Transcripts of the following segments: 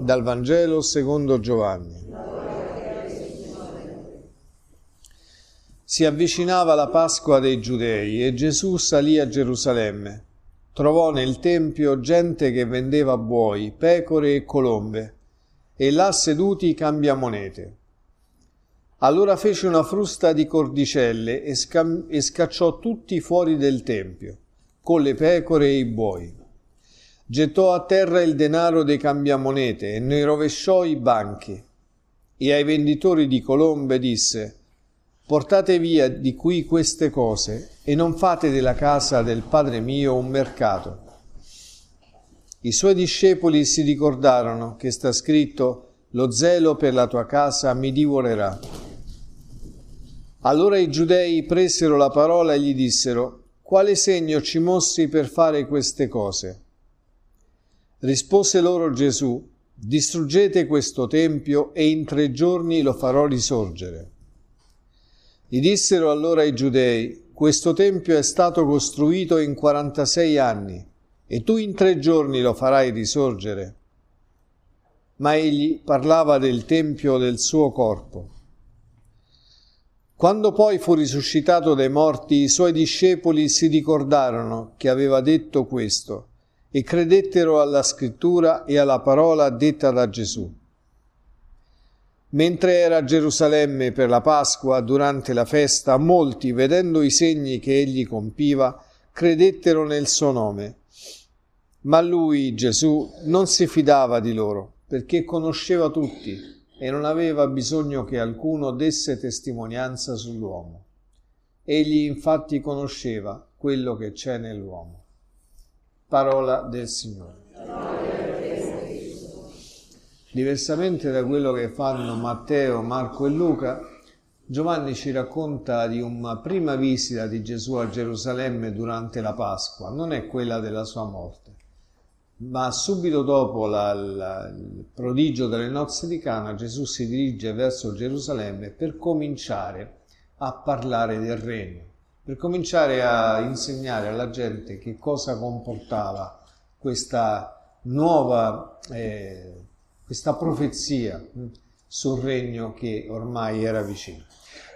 Dal Vangelo secondo Giovanni. Si avvicinava la Pasqua dei Giudei e Gesù salì a Gerusalemme. Trovò nel Tempio gente che vendeva buoi, pecore e colombe, e là seduti i cambiamonete. Allora fece una frusta di cordicelle e scacciò tutti fuori del Tempio, con le pecore e i buoi. Gettò a terra il denaro dei cambiamonete e ne rovesciò i banchi. E ai venditori di colombe disse, Portate via di qui queste cose e non fate della casa del Padre mio un mercato. I suoi discepoli si ricordarono che sta scritto, lo zelo per la tua casa mi divorerà. Allora i giudei presero la parola e gli dissero, quale segno ci mostri per fare queste cose? Rispose loro Gesù, distruggete questo tempio e in tre giorni lo farò risorgere. Gli dissero allora i giudei, questo tempio è stato costruito in 46 anni e tu in tre giorni lo farai risorgere. Ma egli parlava del tempio del suo corpo. Quando poi fu risuscitato dai morti, i suoi discepoli si ricordarono che aveva detto questo e credettero alla scrittura e alla parola detta da Gesù. Mentre era a Gerusalemme per la Pasqua, durante la festa, molti, vedendo i segni che egli compiva, credettero nel suo nome. Ma lui, Gesù, non si fidava di loro, perché conosceva tutti e non aveva bisogno che alcuno desse testimonianza sull'uomo. Egli infatti conosceva quello che c'è nell'uomo. Parola del Signore. Diversamente da quello che fanno Matteo, Marco e Luca, Giovanni ci racconta di una prima visita di Gesù a Gerusalemme durante la Pasqua, non è quella della sua morte, ma subito dopo la, la, il prodigio delle nozze di Cana Gesù si dirige verso Gerusalemme per cominciare a parlare del regno, per cominciare a insegnare alla gente che cosa comportava questa nuova eh, questa profezia sul regno che ormai era vicino.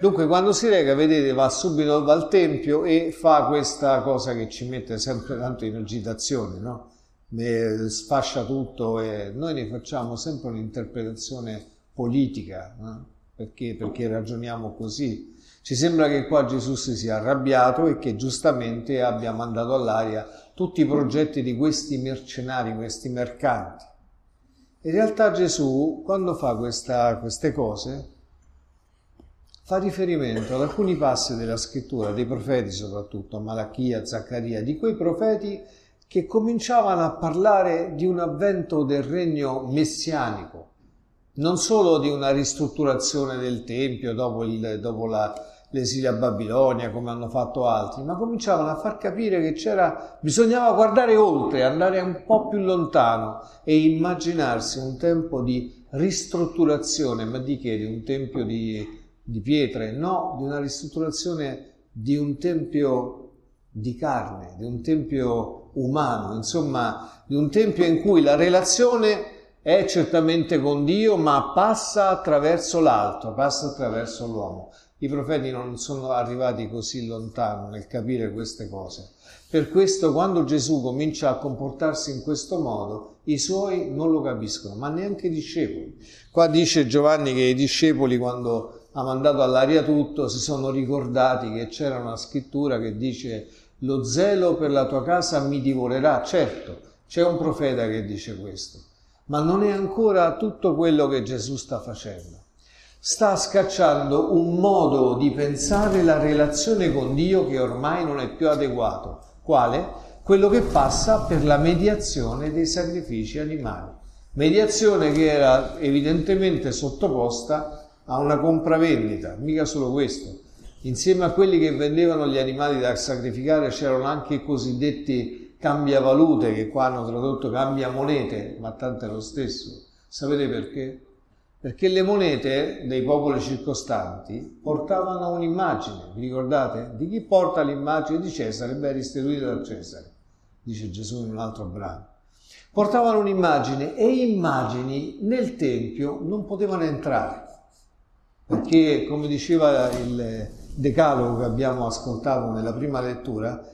Dunque quando si rega, vedete, va subito dal Tempio e fa questa cosa che ci mette sempre tanto in agitazione, no? sfascia tutto e noi ne facciamo sempre un'interpretazione politica, no? perché? perché ragioniamo così. Ci sembra che qua Gesù si sia arrabbiato e che giustamente abbia mandato all'aria tutti i progetti di questi mercenari, questi mercanti. In realtà Gesù, quando fa questa, queste cose, fa riferimento ad alcuni passi della scrittura, dei profeti soprattutto, Malachia, Zaccaria, di quei profeti che cominciavano a parlare di un avvento del regno messianico, non solo di una ristrutturazione del Tempio dopo, il, dopo la, l'esilio a Babilonia come hanno fatto altri, ma cominciavano a far capire che c'era, bisognava guardare oltre, andare un po' più lontano e immaginarsi un tempo di ristrutturazione, ma di che? Di un tempio di, di pietre? No, di una ristrutturazione di un tempio di carne, di un tempio umano, insomma, di un tempio in cui la relazione è certamente con Dio, ma passa attraverso l'altro, passa attraverso l'uomo. I profeti non sono arrivati così lontano nel capire queste cose. Per questo quando Gesù comincia a comportarsi in questo modo, i suoi non lo capiscono, ma neanche i discepoli. Qua dice Giovanni che i discepoli quando ha mandato all'aria tutto si sono ricordati che c'era una scrittura che dice lo zelo per la tua casa mi divorerà. Certo, c'è un profeta che dice questo, ma non è ancora tutto quello che Gesù sta facendo sta scacciando un modo di pensare la relazione con Dio che ormai non è più adeguato. Quale? Quello che passa per la mediazione dei sacrifici animali. Mediazione che era evidentemente sottoposta a una compravendita, mica solo questo. Insieme a quelli che vendevano gli animali da sacrificare c'erano anche i cosiddetti cambiavalute, che qua hanno tradotto cambiamonete, ma tanto è lo stesso. Sapete perché? Perché le monete dei popoli circostanti portavano un'immagine, vi ricordate? Di chi porta l'immagine di Cesare? Beh, restituita da Cesare, dice Gesù in un altro brano. Portavano un'immagine e immagini nel Tempio non potevano entrare, perché come diceva il decalogo che abbiamo ascoltato nella prima lettura,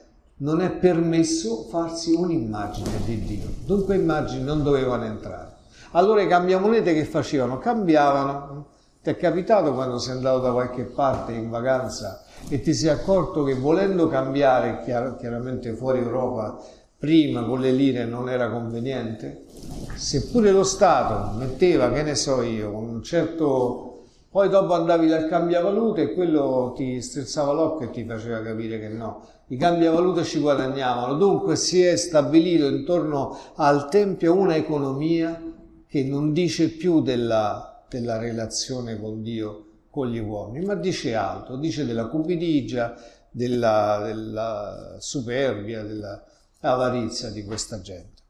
non è permesso farsi un'immagine di Dio. Dunque immagini non dovevano entrare. Allora i cambiamonete che facevano? Cambiavano. Ti è capitato quando sei andato da qualche parte in vacanza e ti sei accorto che volendo cambiare, chiaramente fuori Europa, prima con le lire non era conveniente? Seppure lo Stato metteva, che ne so io, un certo... Poi dopo andavi dal cambiavalute e quello ti strizzava l'occhio e ti faceva capire che no. I cambiavalute ci guadagnavano. Dunque si è stabilito intorno al Tempio una economia che non dice più della, della relazione con Dio, con gli uomini, ma dice altro, dice della cupidigia, della, della superbia, dell'avarizia di questa gente.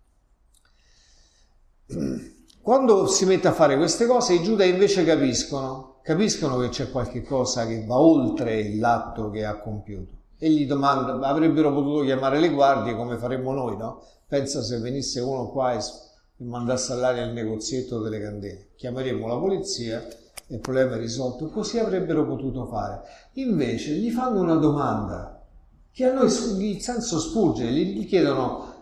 Quando si mette a fare queste cose, i giudei invece capiscono, capiscono che c'è qualche cosa che va oltre l'atto che ha compiuto. E gli domandano, avrebbero potuto chiamare le guardie come faremmo noi, no? Pensa se venisse uno qua e mandasse all'aria il negozietto delle candele. Chiameremo la polizia e il problema è risolto. Così avrebbero potuto fare. Invece gli fanno una domanda che a noi il senso sfugge, gli chiedono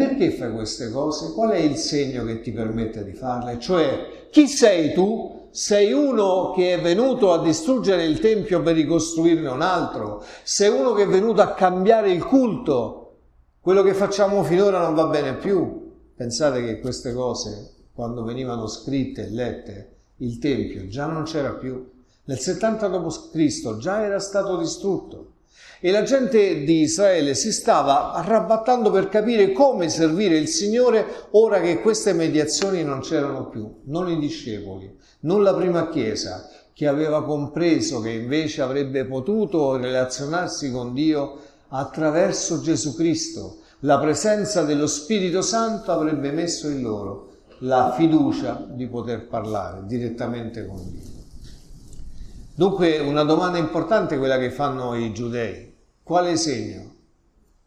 perché fai queste cose? Qual è il segno che ti permette di farle? Cioè, chi sei tu? Sei uno che è venuto a distruggere il Tempio per ricostruirne un altro? Sei uno che è venuto a cambiare il culto? Quello che facciamo finora non va bene più? Pensate che queste cose, quando venivano scritte e lette, il Tempio già non c'era più. Nel 70 d.C. già era stato distrutto e la gente di Israele si stava arrabattando per capire come servire il Signore ora che queste mediazioni non c'erano più, non i discepoli, non la prima Chiesa che aveva compreso che invece avrebbe potuto relazionarsi con Dio attraverso Gesù Cristo la presenza dello Spirito Santo avrebbe messo in loro la fiducia di poter parlare direttamente con Dio. Dunque una domanda importante è quella che fanno i giudei. Quale segno?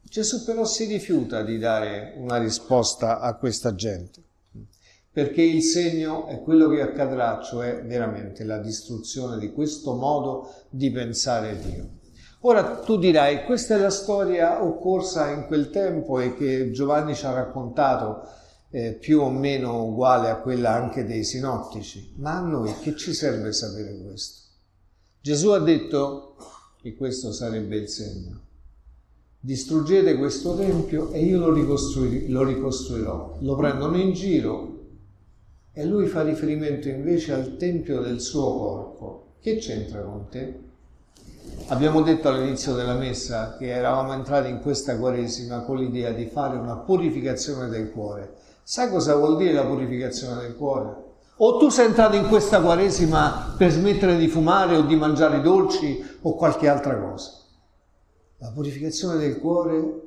Gesù però si rifiuta di dare una risposta a questa gente, perché il segno è quello che accadrà, cioè veramente la distruzione di questo modo di pensare Dio. Ora tu dirai, questa è la storia occorsa in quel tempo e che Giovanni ci ha raccontato eh, più o meno uguale a quella anche dei sinottici, ma a noi che ci serve sapere questo? Gesù ha detto che questo sarebbe il segno. Distruggete questo tempio e io lo, ricostrui, lo ricostruirò. Lo prendono in giro e lui fa riferimento invece al tempio del suo corpo. Che c'entra con te? Abbiamo detto all'inizio della messa che eravamo entrati in questa Quaresima con l'idea di fare una purificazione del cuore. Sai cosa vuol dire la purificazione del cuore? O tu sei entrato in questa Quaresima per smettere di fumare o di mangiare dolci o qualche altra cosa. La purificazione del cuore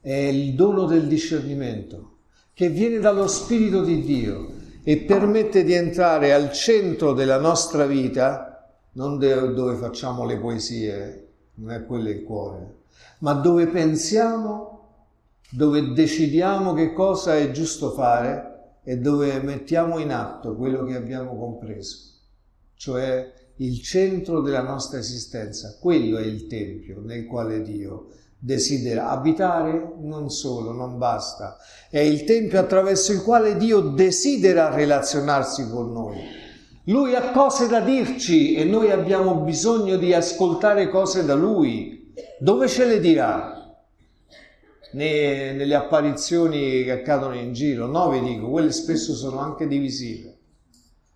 è il dono del discernimento che viene dallo Spirito di Dio e permette di entrare al centro della nostra vita non dove facciamo le poesie, non è quello il cuore, ma dove pensiamo, dove decidiamo che cosa è giusto fare e dove mettiamo in atto quello che abbiamo compreso, cioè il centro della nostra esistenza, quello è il Tempio nel quale Dio desidera abitare, non solo, non basta, è il Tempio attraverso il quale Dio desidera relazionarsi con noi lui ha cose da dirci e noi abbiamo bisogno di ascoltare cose da lui. Dove ce le dirà? nelle apparizioni che accadono in giro? No, vi dico, quelle spesso sono anche divisive.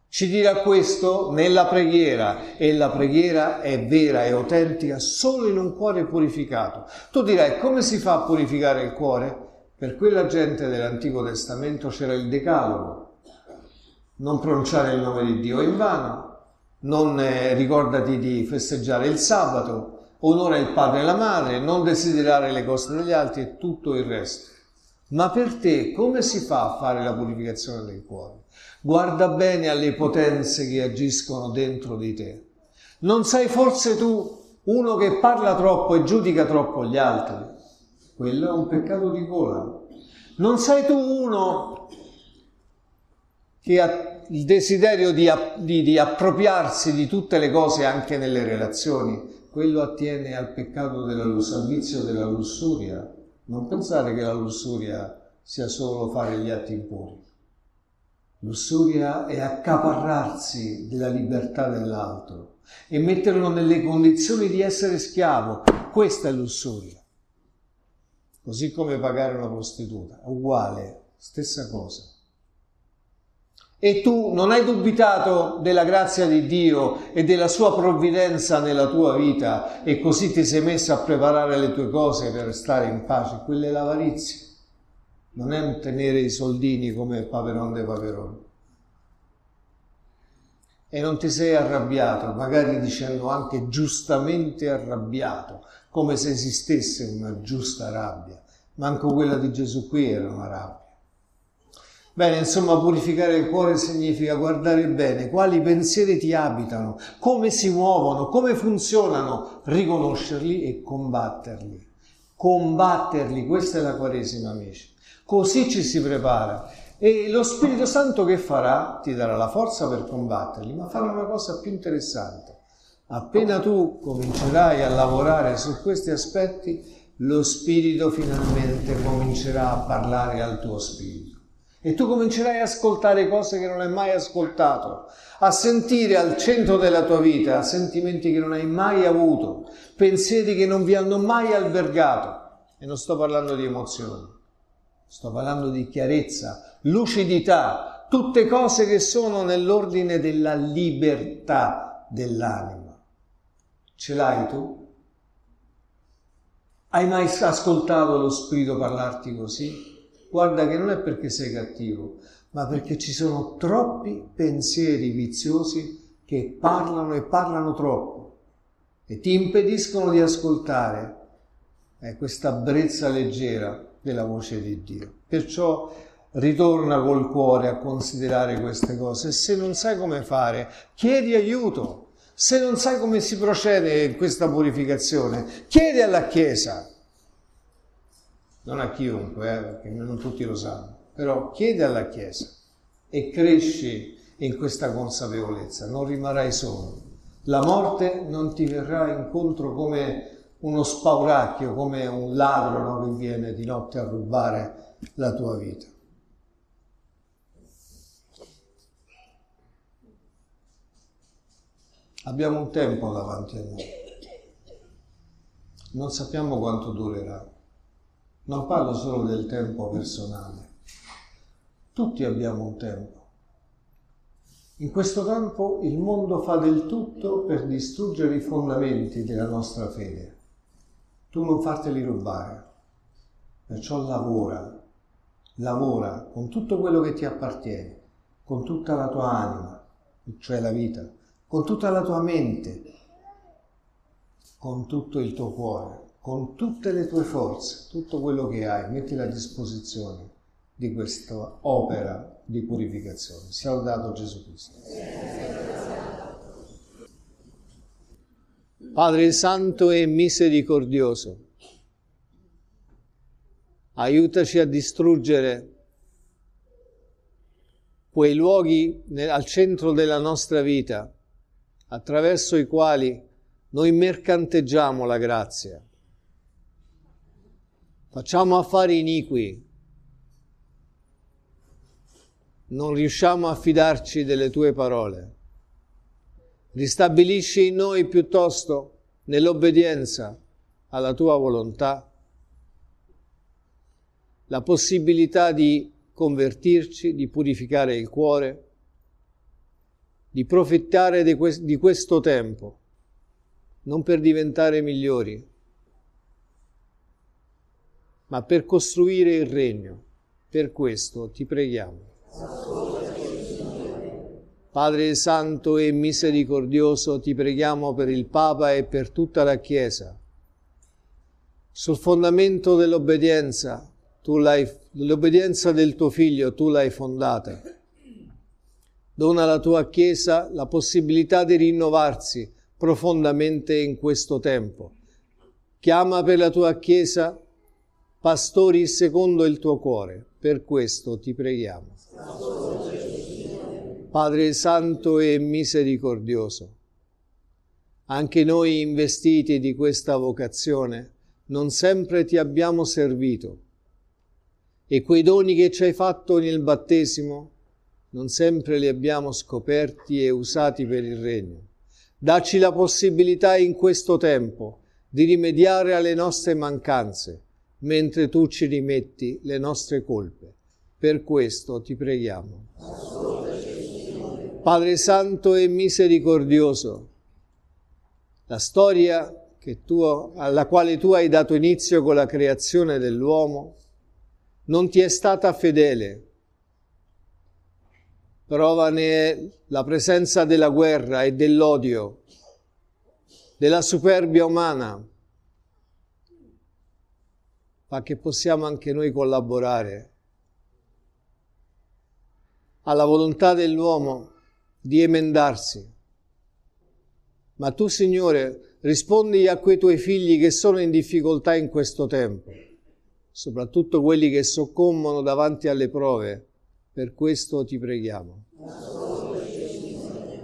Ci dirà questo nella preghiera e la preghiera è vera e autentica solo in un cuore purificato. Tu dirai come si fa a purificare il cuore? Per quella gente dell'Antico Testamento c'era il decalogo, non pronunciare il nome di Dio in vano, non eh, ricordati di festeggiare il sabato, onora il padre e la madre, non desiderare le cose degli altri e tutto il resto. Ma per te come si fa a fare la purificazione del cuore? Guarda bene alle potenze che agiscono dentro di te. Non sei forse tu uno che parla troppo e giudica troppo gli altri? Quello è un peccato di gola. Non sei tu uno che ha il desiderio di, di, di appropriarsi di tutte le cose anche nelle relazioni. Quello attiene al peccato della al vizio della lussuria. Non pensare che la lussuria sia solo fare gli atti impuri. Lussuria è accaparrarsi della libertà dell'altro e metterlo nelle condizioni di essere schiavo. Questa è lussuria. Così come pagare una prostituta, uguale, stessa cosa. E tu non hai dubitato della grazia di Dio e della sua provvidenza nella tua vita e così ti sei messo a preparare le tue cose per stare in pace. Quella è l'avarizia. Non è tenere i soldini come Paperon de Paperon e non ti sei arrabbiato, magari dicendo anche giustamente arrabbiato, come se esistesse una giusta rabbia. Manco quella di Gesù qui era una rabbia. Bene, insomma, purificare il cuore significa guardare bene quali pensieri ti abitano, come si muovono, come funzionano, riconoscerli e combatterli. Combatterli, questa è la Quaresima, amici. Così ci si prepara. E lo Spirito Santo che farà? Ti darà la forza per combatterli, ma farà una cosa più interessante. Appena tu comincerai a lavorare su questi aspetti, lo Spirito finalmente comincerà a parlare al tuo Spirito. E tu comincerai a ascoltare cose che non hai mai ascoltato, a sentire al centro della tua vita sentimenti che non hai mai avuto, pensieri che non vi hanno mai albergato. E non sto parlando di emozioni, sto parlando di chiarezza, lucidità, tutte cose che sono nell'ordine della libertà dell'anima. Ce l'hai tu? Hai mai ascoltato lo Spirito parlarti così? Guarda che non è perché sei cattivo, ma perché ci sono troppi pensieri viziosi che parlano e parlano troppo e ti impediscono di ascoltare eh, questa brezza leggera della voce di Dio. Perciò ritorna col cuore a considerare queste cose se non sai come fare, chiedi aiuto. Se non sai come si procede in questa purificazione, chiedi alla Chiesa. Non a chiunque, eh, perché non tutti lo sanno, però chiedi alla Chiesa e cresci in questa consapevolezza, non rimarrai solo. La morte non ti verrà incontro come uno spauracchio, come un ladro no, che viene di notte a rubare la tua vita. Abbiamo un tempo davanti a noi. Non sappiamo quanto durerà. Non parlo solo del tempo personale. Tutti abbiamo un tempo. In questo tempo il mondo fa del tutto per distruggere i fondamenti della nostra fede. Tu non farteli rubare. Perciò lavora, lavora con tutto quello che ti appartiene, con tutta la tua anima, cioè la vita con tutta la tua mente, con tutto il tuo cuore, con tutte le tue forze, tutto quello che hai, mettila a disposizione di questa opera di purificazione. Sia lodato Gesù Cristo. Padre Santo e misericordioso, aiutaci a distruggere quei luoghi al centro della nostra vita attraverso i quali noi mercanteggiamo la grazia. Facciamo affari iniqui, non riusciamo a fidarci delle tue parole. Ristabilisci in noi piuttosto, nell'obbedienza alla tua volontà, la possibilità di convertirci, di purificare il cuore di profittare di, que- di questo tempo, non per diventare migliori, ma per costruire il regno. Per questo ti preghiamo. Padre Santo e misericordioso, ti preghiamo per il Papa e per tutta la Chiesa. Sul fondamento dell'obbedienza, tu l'hai, l'obbedienza del tuo Figlio, tu l'hai fondata Dona alla tua Chiesa la possibilità di rinnovarsi profondamente in questo tempo. Chiama per la tua Chiesa pastori secondo il tuo cuore, per questo ti preghiamo. Padre Santo e misericordioso, anche noi investiti di questa vocazione, non sempre ti abbiamo servito e quei doni che ci hai fatto nel battesimo non sempre li abbiamo scoperti e usati per il regno. Dacci la possibilità in questo tempo di rimediare alle nostre mancanze, mentre tu ci rimetti le nostre colpe. Per questo ti preghiamo. Padre Santo e misericordioso, la storia tu, alla quale tu hai dato inizio con la creazione dell'uomo non ti è stata fedele prova ne la presenza della guerra e dell'odio, della superbia umana, fa che possiamo anche noi collaborare alla volontà dell'uomo di emendarsi. Ma tu, Signore, rispondi a quei tuoi figli che sono in difficoltà in questo tempo, soprattutto quelli che soccombono davanti alle prove per questo ti preghiamo.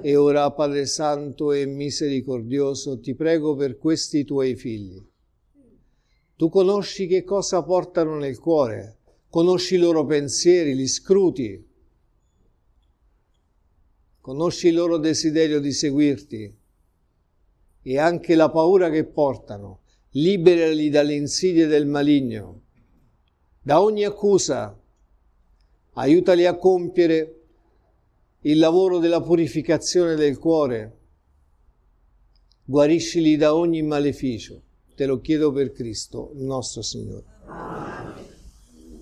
E ora, Padre Santo e misericordioso, ti prego per questi tuoi figli. Tu conosci che cosa portano nel cuore, conosci i loro pensieri, li scruti, conosci il loro desiderio di seguirti e anche la paura che portano. Liberali dalle insidie del maligno, da ogni accusa aiutali a compiere il lavoro della purificazione del cuore, guariscili da ogni maleficio. Te lo chiedo per Cristo, nostro Signore.